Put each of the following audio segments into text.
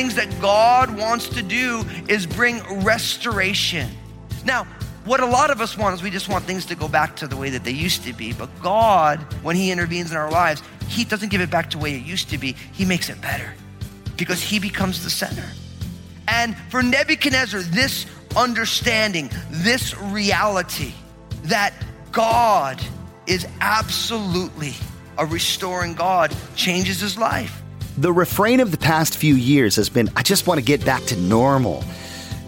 things that God wants to do is bring restoration. Now, what a lot of us want is we just want things to go back to the way that they used to be. But God, when He intervenes in our lives, He doesn't give it back to the way it used to be. He makes it better because He becomes the center. And for Nebuchadnezzar, this understanding, this reality that God is absolutely a restoring God changes his life. The refrain of the past few years has been I just want to get back to normal.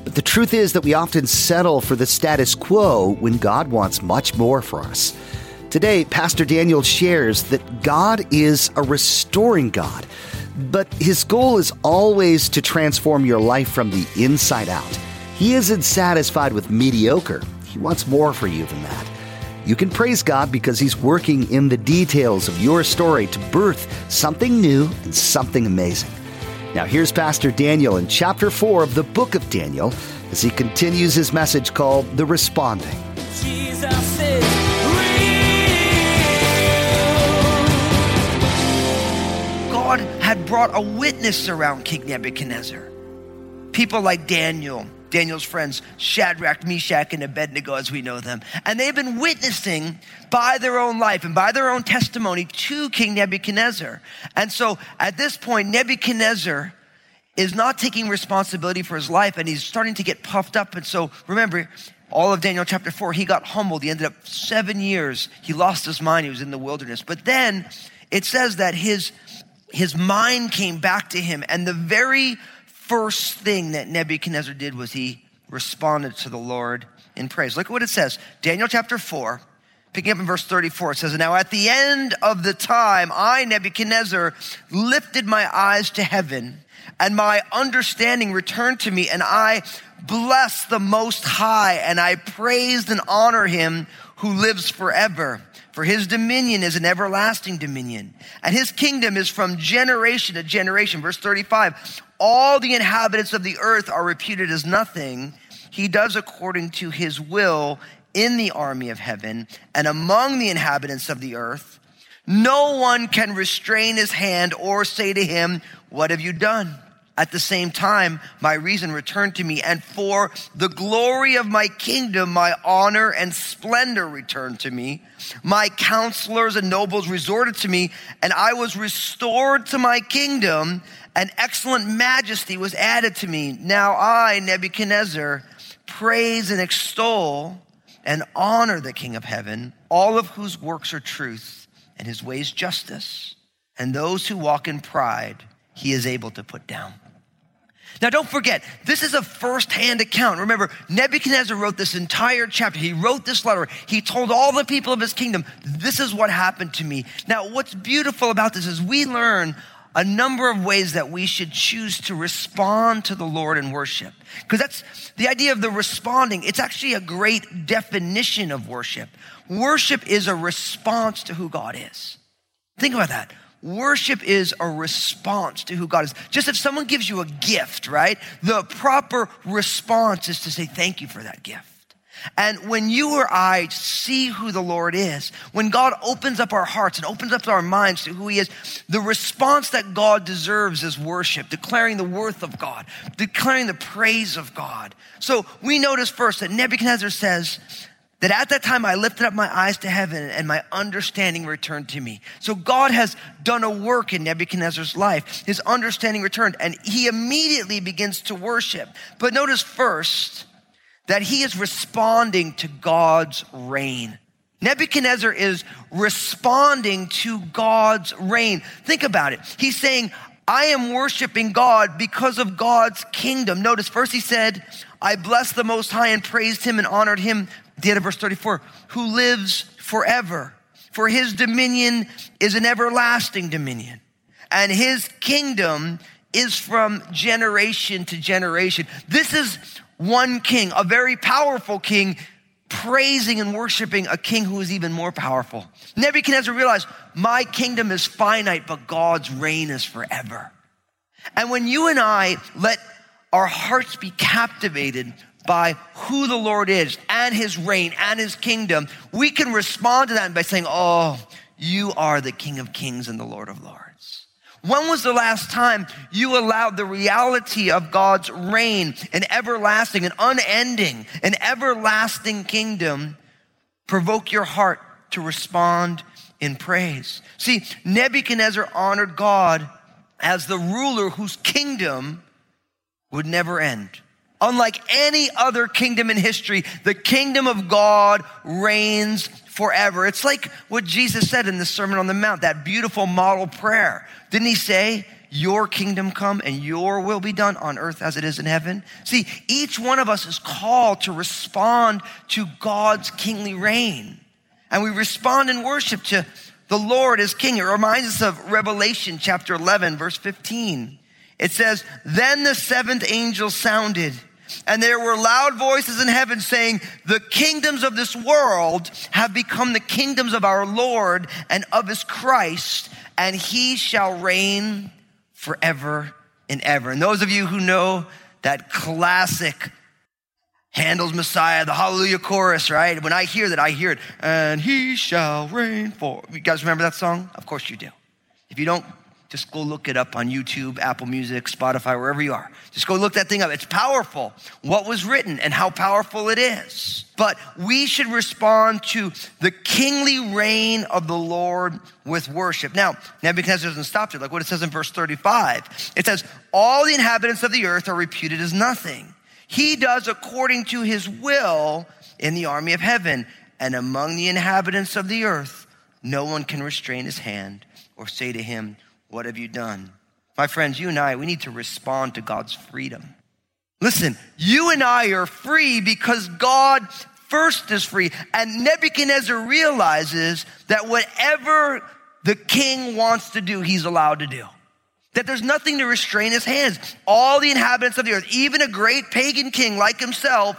But the truth is that we often settle for the status quo when God wants much more for us. Today, Pastor Daniel shares that God is a restoring God, but his goal is always to transform your life from the inside out. He isn't satisfied with mediocre, he wants more for you than that. You can praise God because He's working in the details of your story to birth something new and something amazing. Now, here's Pastor Daniel in chapter 4 of the book of Daniel as he continues his message called The Responding. God had brought a witness around King Nebuchadnezzar. People like Daniel, Daniel's friends, Shadrach, Meshach, and Abednego, as we know them. And they've been witnessing by their own life and by their own testimony to King Nebuchadnezzar. And so at this point, Nebuchadnezzar is not taking responsibility for his life and he's starting to get puffed up. And so remember, all of Daniel chapter 4, he got humbled. He ended up seven years. He lost his mind. He was in the wilderness. But then it says that his, his mind came back to him. And the very first thing that Nebuchadnezzar did was he responded to the Lord in praise. Look at what it says. Daniel chapter 4, picking up in verse 34, it says, Now at the end of the time, I, Nebuchadnezzar, lifted my eyes to heaven, and my understanding returned to me, and I blessed the Most High, and I praised and honor him who lives forever. For his dominion is an everlasting dominion, and his kingdom is from generation to generation. Verse 35 All the inhabitants of the earth are reputed as nothing. He does according to his will in the army of heaven and among the inhabitants of the earth. No one can restrain his hand or say to him, What have you done? At the same time, my reason returned to me, and for the glory of my kingdom, my honor and splendor returned to me. My counselors and nobles resorted to me, and I was restored to my kingdom, and excellent majesty was added to me. Now I, Nebuchadnezzar, praise and extol and honor the King of heaven, all of whose works are truth, and his ways justice, and those who walk in pride he is able to put down. Now, don't forget, this is a first-hand account. Remember, Nebuchadnezzar wrote this entire chapter. He wrote this letter. He told all the people of his kingdom, this is what happened to me. Now, what's beautiful about this is we learn a number of ways that we should choose to respond to the Lord in worship. Because that's the idea of the responding. It's actually a great definition of worship. Worship is a response to who God is. Think about that. Worship is a response to who God is. Just if someone gives you a gift, right? The proper response is to say thank you for that gift. And when you or I see who the Lord is, when God opens up our hearts and opens up our minds to who He is, the response that God deserves is worship, declaring the worth of God, declaring the praise of God. So we notice first that Nebuchadnezzar says, that at that time I lifted up my eyes to heaven and my understanding returned to me. So God has done a work in Nebuchadnezzar's life. His understanding returned and he immediately begins to worship. But notice first that he is responding to God's reign. Nebuchadnezzar is responding to God's reign. Think about it. He's saying, I am worshiping God because of God's kingdom. Notice first he said, I blessed the Most High and praised him and honored him the end of verse 34, who lives forever. For his dominion is an everlasting dominion, and his kingdom is from generation to generation. This is one king, a very powerful king, praising and worshiping a king who is even more powerful. Nebuchadnezzar realized, my kingdom is finite, but God's reign is forever. And when you and I let our hearts be captivated by who the Lord is and his reign and his kingdom, we can respond to that by saying, Oh, you are the King of kings and the Lord of lords. When was the last time you allowed the reality of God's reign, an everlasting, an unending, an everlasting kingdom, provoke your heart to respond in praise? See, Nebuchadnezzar honored God as the ruler whose kingdom would never end. Unlike any other kingdom in history, the kingdom of God reigns forever. It's like what Jesus said in the Sermon on the Mount, that beautiful model prayer. Didn't he say, Your kingdom come and your will be done on earth as it is in heaven? See, each one of us is called to respond to God's kingly reign. And we respond in worship to the Lord as king. It reminds us of Revelation chapter 11, verse 15. It says, Then the seventh angel sounded, and there were loud voices in heaven saying, The kingdoms of this world have become the kingdoms of our Lord and of his Christ, and he shall reign forever and ever. And those of you who know that classic Handel's Messiah, the Hallelujah chorus, right? When I hear that, I hear it, and he shall reign for. You guys remember that song? Of course you do. If you don't, just go look it up on YouTube, Apple Music, Spotify, wherever you are. Just go look that thing up. It's powerful, what was written and how powerful it is. But we should respond to the kingly reign of the Lord with worship. Now, Nebuchadnezzar doesn't stop there. Like what it says in verse 35. It says, All the inhabitants of the earth are reputed as nothing. He does according to his will in the army of heaven. And among the inhabitants of the earth, no one can restrain his hand or say to him, What have you done? My friends, you and I, we need to respond to God's freedom. Listen, you and I are free because God first is free. And Nebuchadnezzar realizes that whatever the king wants to do, he's allowed to do. That there's nothing to restrain his hands. All the inhabitants of the earth, even a great pagan king like himself,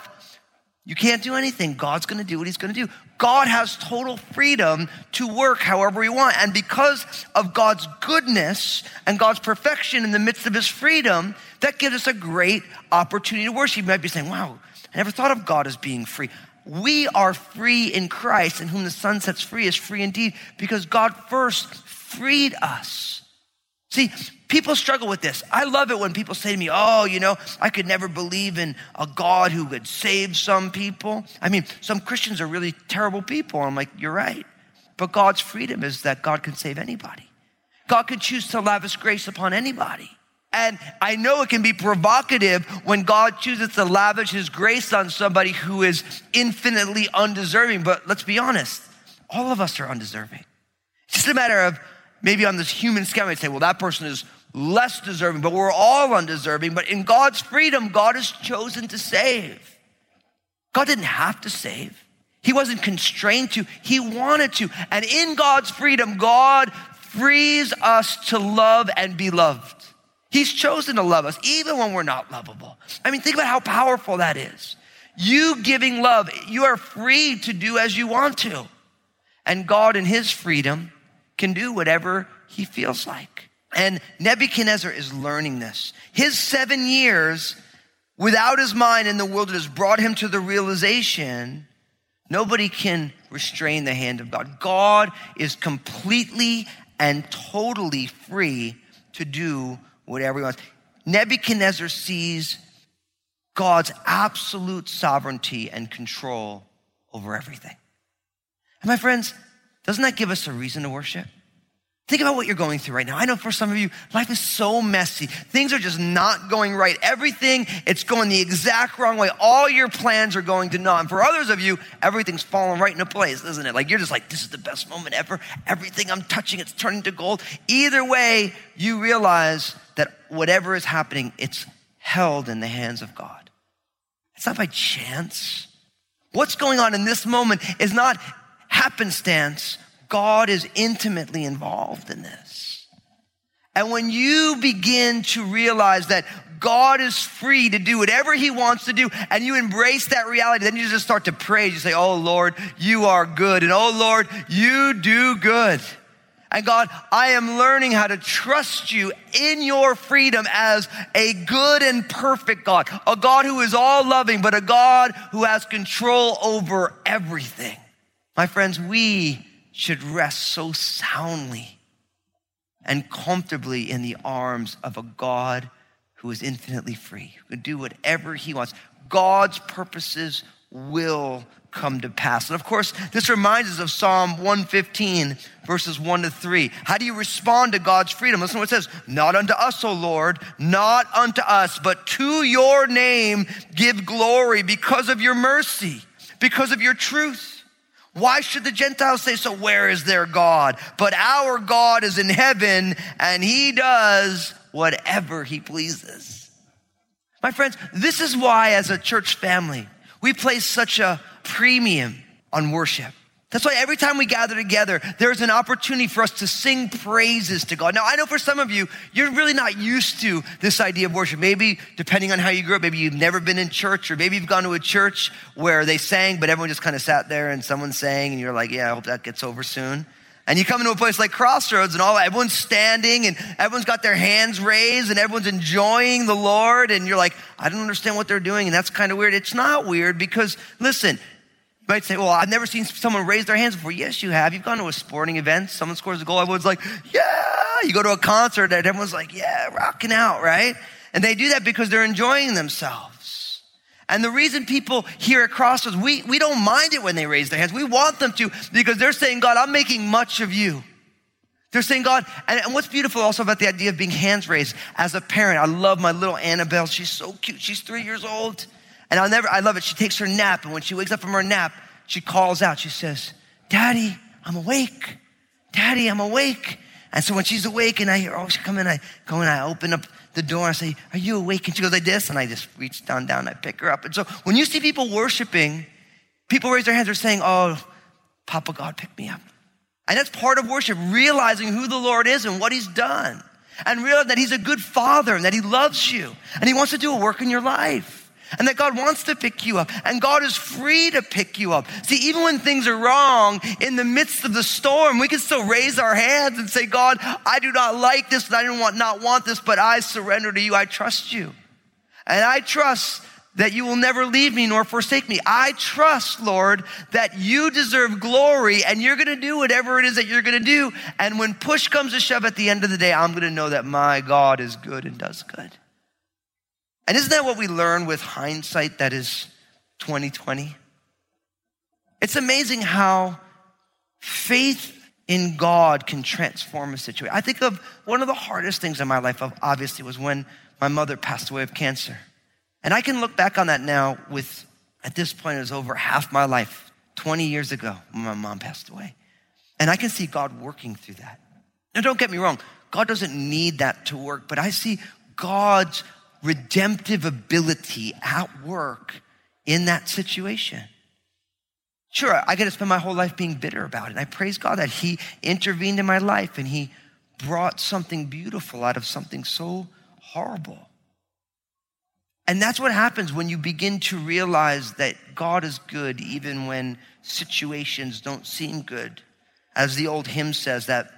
you can't do anything. God's to do what he's to do. God has total freedom to work however he wants. And because of God's goodness and God's perfection in the midst of his freedom, that gives us a great opportunity to worship. You might be saying, wow, I never thought of God as being free. We are free in Christ, and whom the Son sets free is free indeed, because God first freed us. See, people struggle with this. I love it when people say to me, Oh, you know, I could never believe in a God who could save some people. I mean, some Christians are really terrible people. I'm like, You're right. But God's freedom is that God can save anybody. God can choose to lavish grace upon anybody. And I know it can be provocative when God chooses to lavish his grace on somebody who is infinitely undeserving. But let's be honest, all of us are undeserving. It's just a matter of maybe on this human scale, we say, well, that person is less deserving, but we're all undeserving. But in God's freedom, God has chosen to save. God didn't have to save. He wasn't constrained to, He wanted to. And in God's freedom, God frees us to love and be loved. He's chosen to love us even when we're not lovable. I mean, think about how powerful that is. You giving love, you are free to do as you want to. And God, in His freedom, can do whatever he feels like. And Nebuchadnezzar is learning this. His seven years without his mind in the wilderness brought him to the realization nobody can restrain the hand of God. God is completely and totally free to do whatever he wants. Nebuchadnezzar sees God's absolute sovereignty and control over everything. And my friends, doesn't that give us a reason to worship? Think about what you're going through right now. I know for some of you, life is so messy. Things are just not going right. Everything, it's going the exact wrong way. All your plans are going to naught. And for others of you, everything's falling right into place, isn't it? Like you're just like, this is the best moment ever. Everything I'm touching, it's turning to gold. Either way, you realize that whatever is happening, it's held in the hands of God. It's not by chance. What's going on in this moment is not happenstance. God is intimately involved in this. And when you begin to realize that God is free to do whatever he wants to do, and you embrace that reality, then you just start to praise. You say, Oh Lord, you are good. And oh Lord, you do good. And God, I am learning how to trust you in your freedom as a good and perfect God, a God who is all loving, but a God who has control over everything. My friends, we should rest so soundly and comfortably in the arms of a God who is infinitely free, who can do whatever he wants. God's purposes will come to pass. And of course, this reminds us of Psalm 115, verses 1 to 3. How do you respond to God's freedom? Listen to what it says Not unto us, O Lord, not unto us, but to your name give glory because of your mercy, because of your truth. Why should the Gentiles say so? Where is their God? But our God is in heaven and he does whatever he pleases. My friends, this is why, as a church family, we place such a premium on worship. That's why every time we gather together, there's an opportunity for us to sing praises to God. Now, I know for some of you, you're really not used to this idea of worship. Maybe, depending on how you grew up, maybe you've never been in church, or maybe you've gone to a church where they sang, but everyone just kind of sat there and someone sang, and you're like, yeah, I hope that gets over soon. And you come into a place like Crossroads and all everyone's standing and everyone's got their hands raised and everyone's enjoying the Lord and you're like, I don't understand what they're doing and that's kind of weird. It's not weird because listen, you might say, well, I've never seen someone raise their hands before. Yes, you have. You've gone to a sporting event, someone scores a goal, everyone's like, yeah. You go to a concert and everyone's like, yeah, rocking out, right? And they do that because they're enjoying themselves. And the reason people here at Crossroads, we, we don't mind it when they raise their hands. We want them to because they're saying, God, I'm making much of you. They're saying, God, and, and what's beautiful also about the idea of being hands raised as a parent, I love my little Annabelle. She's so cute. She's three years old. And I'll never, I love it. She takes her nap, and when she wakes up from her nap, she calls out. She says, Daddy, I'm awake. Daddy, I'm awake. And so when she's awake and I hear, oh, she come in, I go and I open up the door and I say, Are you awake? And she goes like this, and I just reach down, down, I pick her up. And so when you see people worshiping, people raise their hands, they're saying, Oh, Papa God, pick me up. And that's part of worship, realizing who the Lord is and what He's done. And realize that He's a good Father and that He loves you and He wants to do a work in your life and that God wants to pick you up and God is free to pick you up. See, even when things are wrong in the midst of the storm, we can still raise our hands and say, God, I do not like this and I do want, not want this, but I surrender to you. I trust you. And I trust that you will never leave me nor forsake me. I trust, Lord, that you deserve glory and you're going to do whatever it is that you're going to do. And when push comes to shove at the end of the day, I'm going to know that my God is good and does good. And isn't that what we learn with hindsight that is 2020? It's amazing how faith in God can transform a situation. I think of one of the hardest things in my life, obviously, was when my mother passed away of cancer. And I can look back on that now with, at this point, it was over half my life, 20 years ago when my mom passed away. And I can see God working through that. Now, don't get me wrong, God doesn't need that to work, but I see God's redemptive ability at work in that situation. Sure, I get to spend my whole life being bitter about it. And I praise God that He intervened in my life and He brought something beautiful out of something so horrible. And that's what happens when you begin to realize that God is good even when situations don't seem good. As the old hymn says, that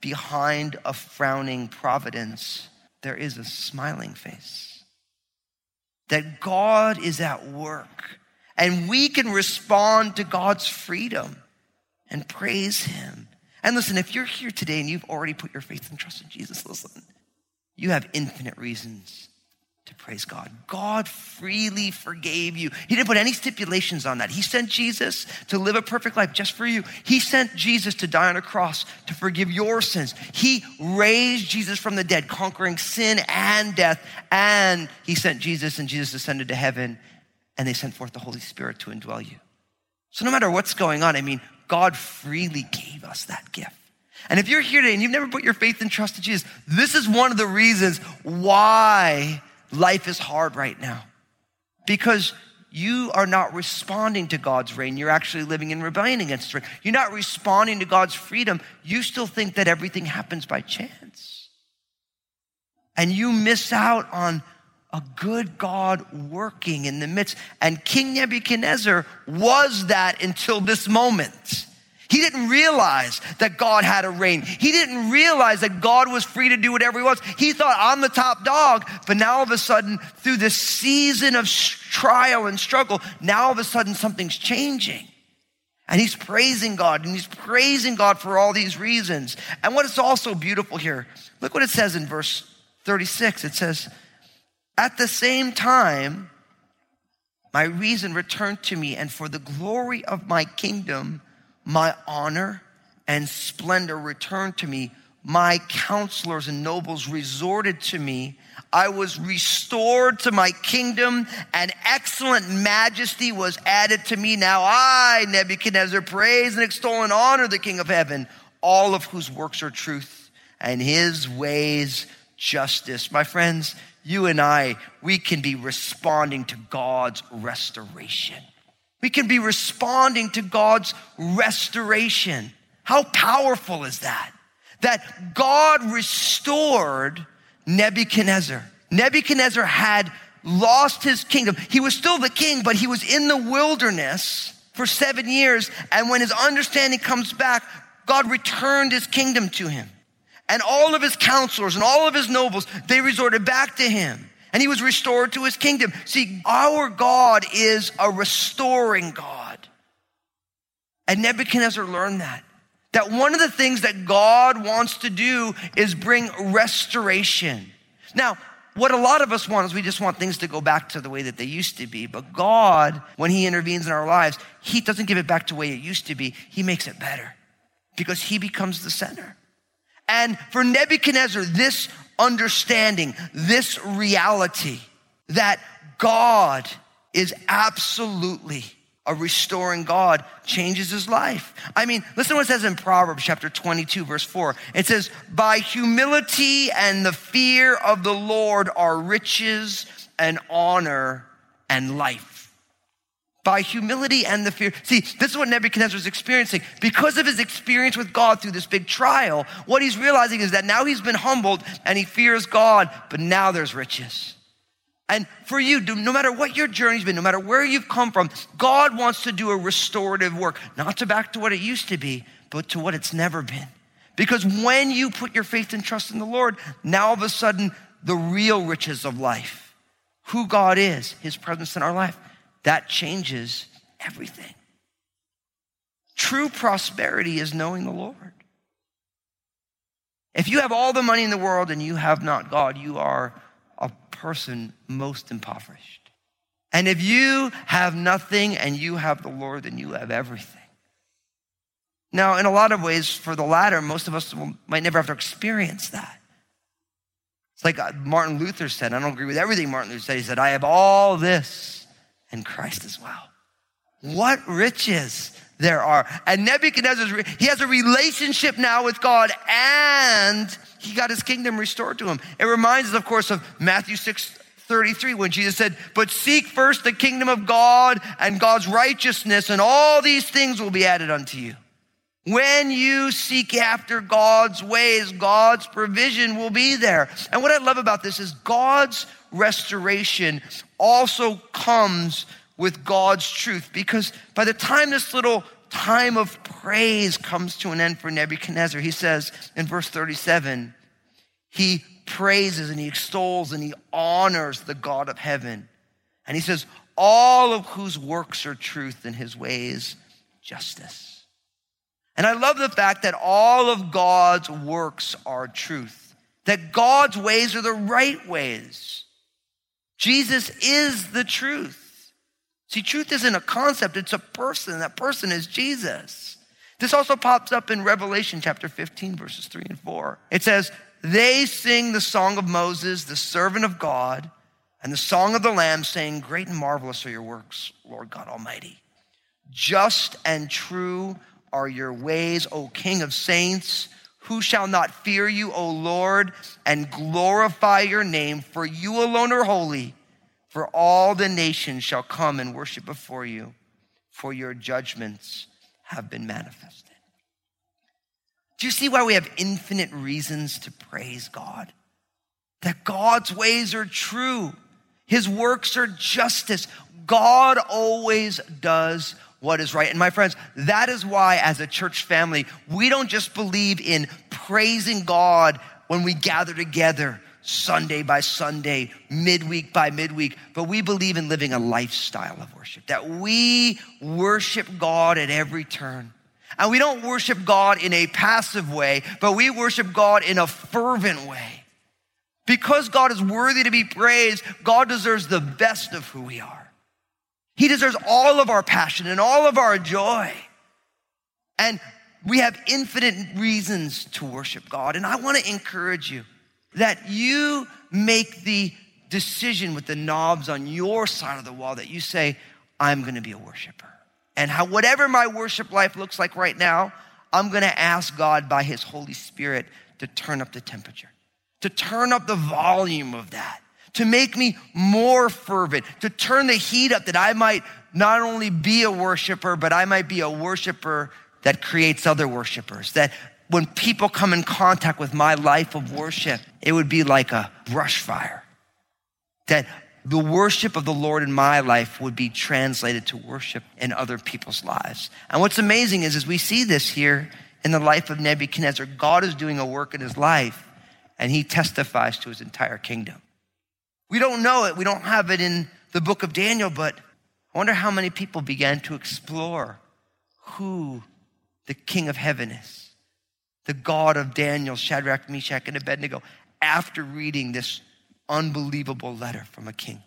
behind a frowning providence, there is a smiling face that God is at work and we can respond to God's freedom and praise Him. And listen, if you're here today and you've already put your faith and trust in Jesus, listen, you have infinite reasons to praise God. God freely forgave you. He didn't put any stipulations on that. He sent Jesus to live a perfect life just for you. He sent Jesus to die on a cross to forgive your sins. He raised Jesus from the dead, conquering sin and death. And he sent Jesus, and Jesus ascended to heaven, and they sent forth the Holy Spirit to indwell you. So no matter what's going on, I mean, God freely gave us that gift. And if you're here today and you've never put your faith and trust in Jesus, this is one of the reasons why life is hard right now because you are not responding to God's reign. You're actually living in rebellion against reign. You're not responding to God's freedom. You still think that everything happens by chance. And you miss out on a good God working in the midst. And King Nebuchadnezzar was that until this moment. He didn't realize that God had a reign. He didn't realize that God was free to do whatever he wants. He thought, I'm the top dog. But now all of a sudden, through this season of trial and struggle, now all of a sudden something's changing. And he's praising God and he's praising God for all these reasons. And what is also beautiful here, look what it says in verse 36. It says, At the same time, my reason returned to me, and for the glory of my kingdom, my honor and splendor returned to me. My counselors and nobles resorted to me. I was restored to my kingdom, and excellent majesty was added to me. Now I, Nebuchadnezzar, praise and extol and honor the King of heaven, all of whose works are truth and his ways justice. My friends, you and I, we can be responding to God's restoration. We can be responding to God's restoration. How powerful is that? That God restored Nebuchadnezzar. Nebuchadnezzar had lost his kingdom. He was still the king, but he was in the wilderness for seven years. And when his understanding comes back, God returned his kingdom to him. And all of his counselors and all of his nobles, they resorted back to him and he was restored to his kingdom. See, our God is a restoring God. And Nebuchadnezzar learned that. That one of the things that God wants to do is bring restoration. Now, what a lot of us want is we just want things to go back to the way that they used to be. But God, when He intervenes in our lives, He doesn't give it back to the way it used to be. He makes it better because He becomes the center. And for Nebuchadnezzar, this understanding, this reality that God is absolutely a restoring God changes his life. I mean, listen to what it says in Proverbs chapter 22, verse 4. It says, By humility and the fear of the Lord are riches and honor and life by humility and the fear. See, this is what Nebuchadnezzar is experiencing. Because of his experience with God through this big trial, what he's realizing is that now he's been humbled and he fears God, but now there's riches. And for you, no matter what your journey's been, no matter where you've come from, God wants to do a restorative work, not to back to what it used to be, but to what it's never been. Because when you put your faith and trust in the Lord, now all of a sudden, the real riches of life, who God is, his presence in our life, that changes everything. True prosperity is knowing the Lord. If you have all the money in the world and you have not God, you are a person most impoverished. And if you have nothing and you have the Lord, then you have everything. Now, in a lot of ways, for the latter, most of us might never have to experience that. It's like Martin Luther said, I don't agree with everything Martin Luther said. He said, I have all this and Christ as well. What riches there are. And Nebuchadnezzar, he has a relationship now with God and he got his kingdom restored to him. It reminds us, of course, of Matthew 6 33 when Jesus said, But seek first the kingdom of God and God's righteousness, and all these things will be added unto you. When you seek after God's ways, God's provision will be there. And what I love about this is God's restoration also comes with God's truth because by the time this little time of praise comes to an end for Nebuchadnezzar, he says in verse 37, he praises and he extols and he honors the God of heaven. And he says, all of whose works are truth and his ways justice. And I love the fact that all of God's works are truth, that God's ways are the right ways. Jesus is the truth. See, truth isn't a concept, it's a person. That person is Jesus. This also pops up in Revelation chapter 15, verses 3 and 4. It says, They sing the song of Moses, the servant of God, and the song of the Lamb, saying, Great and marvelous are your works, Lord God Almighty. Just and true are your ways, O King of saints. Who shall not fear you, O Lord, and glorify your name? For you alone are holy, for all the nations shall come and worship before you, for your judgments have been manifested. Do you see why we have infinite reasons to praise God? That God's ways are true, His works are justice. God always does what is right. And my friends, that is why as a church family, we don't just believe in praising God when we gather together Sunday by Sunday, midweek by midweek, but we believe in living a lifestyle of worship, that we worship God at every turn. And we don't worship God in a passive way, but we worship God in a fervent way. Because God is worthy to be praised, God deserves the best of who we are. He deserves all of our passion and all of our joy. And we have infinite reasons to worship God. And I want to encourage you that you make the decision with the knobs on your side of the wall that you say, I'm going to be a worshiper. And how, whatever my worship life looks like right now, I'm going to ask God by His Holy Spirit to turn up the temperature, to turn up the volume of that, to make me more fervent, to turn the heat up that I might not only be a worshiper, but I might be a worshiper that creates other worshipers, that when people come in contact with my life of worship, it would be like a brush fire. That the worship of the Lord in my life would be translated to worship in other people's lives. And what's amazing is, as we see this here in the life of Nebuchadnezzar, God is doing a work in his life and he testifies to his entire kingdom. We don't know it, we don't have it in the book of Daniel, but I wonder how many people began to explore who the King of heaven is, the God of Daniel, Shadrach, Meshach, and Abednego, after reading this unbelievable letter from a king.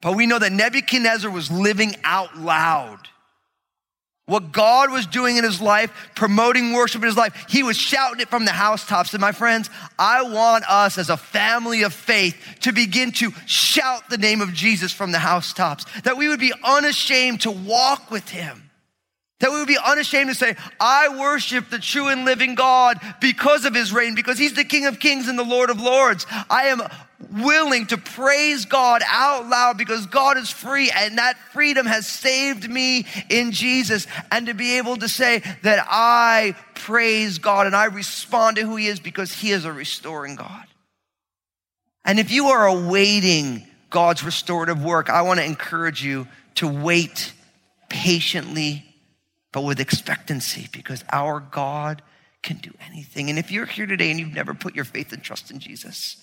But we know that Nebuchadnezzar was living out loud. What God was doing in his life, promoting worship in his life, he was shouting it from the housetops. And my friends, I want us as a family of faith to begin to shout the name of Jesus from the housetops, that we would be unashamed to walk with him. That we would be unashamed to say, I worship the true and living God because of his reign, because he's the King of kings and the Lord of lords. I am willing to praise God out loud because God is free and that freedom has saved me in Jesus. And to be able to say that I praise God and I respond to who he is because he is a restoring God. And if you are awaiting God's restorative work, I want to encourage you to wait patiently but with expectancy because our God can do anything. And if you're here today and you've never put your faith and trust in Jesus,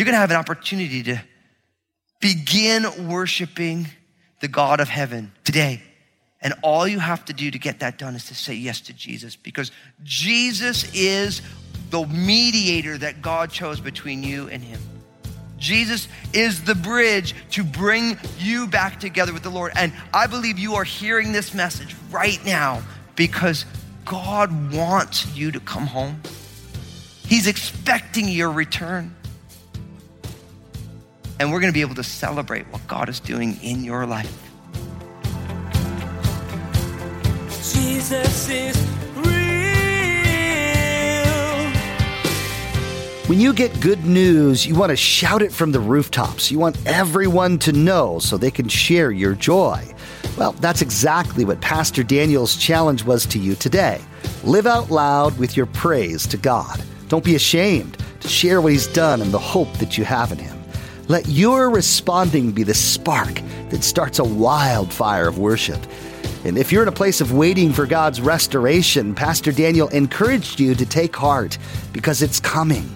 you're going to have an opportunity to begin worshiping the God of heaven today. And all you have to do to get that done is to say yes to Jesus because Jesus is the mediator that God chose between you and him. Jesus is the bridge to bring you back together with the Lord. And I believe you are hearing this message right now because God wants you to come home. He's expecting your return. And we're going to be able to celebrate what God is doing in your life. Jesus is real. When you get good news, you want to shout it from the rooftops. You want everyone to know so they can share your joy. Well, that's exactly what Pastor Daniel's challenge was to you today. Live out loud with your praise to God. Don't be ashamed to share what He's done and the hope that you have in Him. Let your responding be the spark that starts a wildfire of worship. And if you're in a place of waiting for God's restoration, Pastor Daniel encouraged you to take heart because it's coming.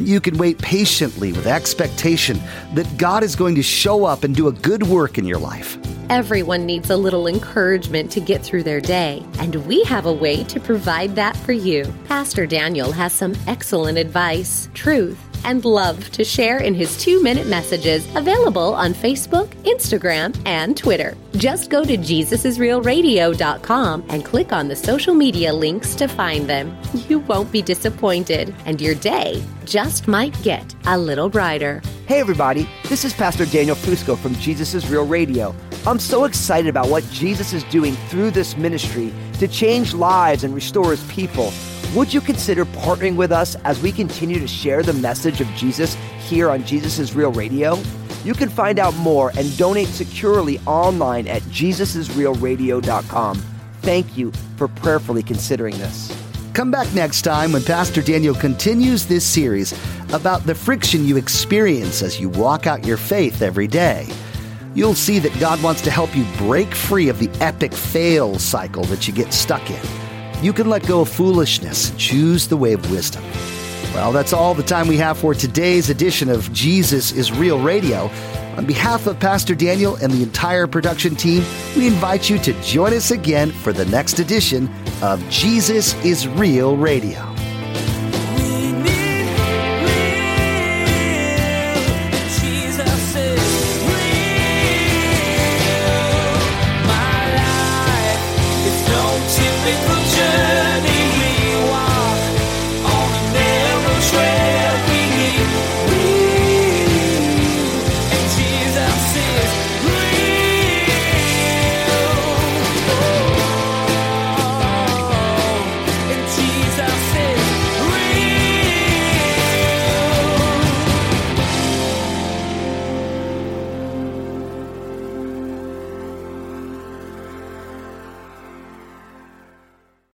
You can wait patiently with expectation that God is going to show up and do a good work in your life. Everyone needs a little encouragement to get through their day, and we have a way to provide that for you. Pastor Daniel has some excellent advice, truth, and love to share in his two minute messages available on Facebook, Instagram, and Twitter. Just go to JesusIsRealRadio.com and click on the social media links to find them. You won't be disappointed, and your day just might get a little brighter. Hey, everybody, this is Pastor Daniel Fusco from Jesus is Real Radio. I'm so excited about what Jesus is doing through this ministry to change lives and restore his people. Would you consider partnering with us as we continue to share the message of Jesus here on Jesus Real Radio? You can find out more and donate securely online at JesusIsRealRadio.com. Thank you for prayerfully considering this. Come back next time when Pastor Daniel continues this series about the friction you experience as you walk out your faith every day. You'll see that God wants to help you break free of the epic fail cycle that you get stuck in. You can let go of foolishness and choose the way of wisdom. Well, that's all the time we have for today's edition of Jesus is Real Radio. On behalf of Pastor Daniel and the entire production team, we invite you to join us again for the next edition of Jesus is Real Radio.